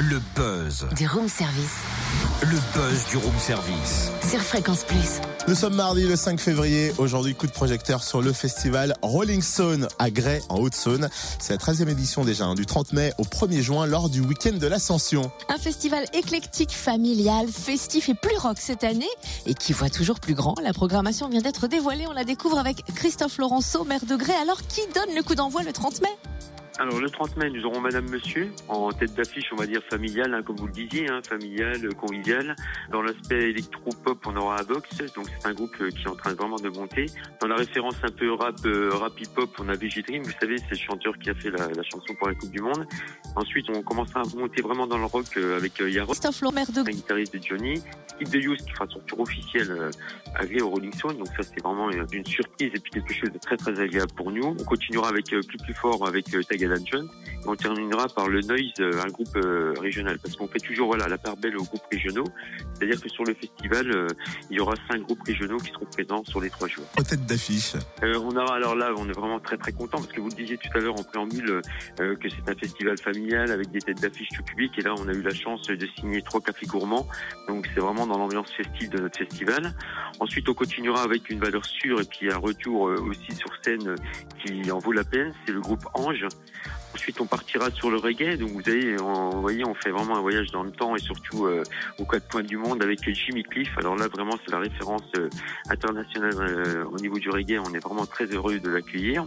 Le buzz. Du room service. Le buzz du room service. Sur Fréquence Plus. Nous sommes mardi le 5 février. Aujourd'hui, coup de projecteur sur le festival Rolling Stone à Grès, en Haute-Saône. C'est la 13e édition déjà, hein, du 30 mai au 1er juin, lors du week-end de l'Ascension. Un festival éclectique, familial, festif et plus rock cette année et qui voit toujours plus grand. La programmation vient d'être dévoilée. On la découvre avec Christophe Laurenceau, maire de Grès. Alors, qui donne le coup d'envoi le 30 mai? Alors le 30 mai, nous aurons Madame Monsieur en tête d'affiche, on va dire familiale, hein, comme vous le disiez, hein, familiale, conviviale. Dans l'aspect électro-pop, on aura Avox, donc c'est un groupe euh, qui est en train vraiment de monter. Dans la référence un peu rap, euh, rap hip-hop, on a VG Dream, vous savez, c'est le chanteur qui a fait la, la, chanson pour la Coupe du Monde. Ensuite, on commencera à monter vraiment dans le rock euh, avec euh, Yaro, de un guitariste de Johnny, Skip de Youth qui fera son tour officiel euh, à Gré au Rolling Stone, donc ça c'est vraiment une surprise et puis quelque chose de très très agréable pour nous. On continuera avec euh, plus plus fort avec euh, Jones on terminera par le Noise, euh, un groupe euh, régional, parce qu'on fait toujours voilà la part belle aux groupes régionaux. C'est-à-dire que sur le festival, euh, il y aura cinq groupes régionaux qui seront présents sur les trois jours. En tête d'affiche. Euh, on aura alors là, on est vraiment très très content parce que vous le disiez tout à l'heure en préambule que c'est un festival familial avec des têtes d'affiche tout public et là on a eu la chance de signer trois cafés gourmands. Donc c'est vraiment dans l'ambiance festive de notre festival. Ensuite on continuera avec une valeur sûre et puis un retour aussi sur scène qui en vaut la peine. C'est le groupe Ange. Ensuite, on partira sur le reggae. Donc, vous voyez, on fait vraiment un voyage dans le temps et surtout euh, aux quatre coins du monde avec Jimmy Cliff. Alors là, vraiment, c'est la référence euh, internationale euh, au niveau du reggae. On est vraiment très heureux de l'accueillir.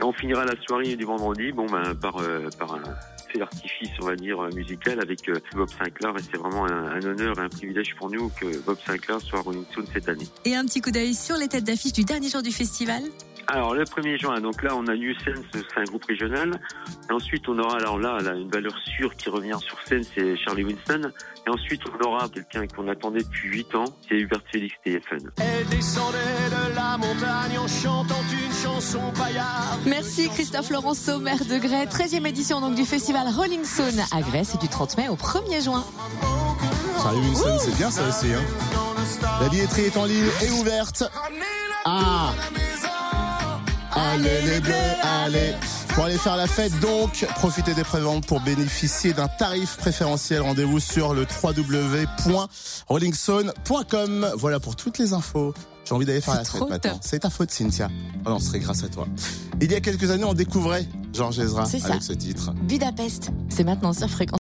Et on finira la soirée du vendredi, bon, ben, par, un fait d'artifice, on va dire, musical avec Bob Sinclair. C'est vraiment un, un, honneur et un privilège pour nous que Bob Sinclair soit à Rolling Stone cette année. Et un petit coup d'œil sur les têtes d'affiche du dernier jour du festival. Alors le 1er juin, donc là on a New Sense, c'est un groupe régional. Et ensuite on aura alors là, là une valeur sûre qui revient sur scène, c'est Charlie Winston. Et ensuite on aura quelqu'un qu'on attendait depuis 8 ans, c'est Hubert Félix TFN. Elle descendait de la montagne en chantant une chanson paillarde. Merci Christophe Laurenceau, maire de Grès. 13e édition donc du festival Rolling Stone à Grès, c'est du 30 mai au 1er juin. Charlie Winston, c'est bien ça aussi. Hein. La billetterie est en ligne et ouverte. Ah Allez les bleus, allez Pour aller faire la fête donc, profitez des préventes pour bénéficier d'un tarif préférentiel. Rendez-vous sur le www.rollingstone.com. Voilà pour toutes les infos. J'ai envie d'aller faire la fête maintenant. C'est ta faute Cynthia. Oh non, ce serait grâce à toi. Il y a quelques années, on découvrait Georges Ezra avec ce titre. Budapest, c'est maintenant sur Fréquence.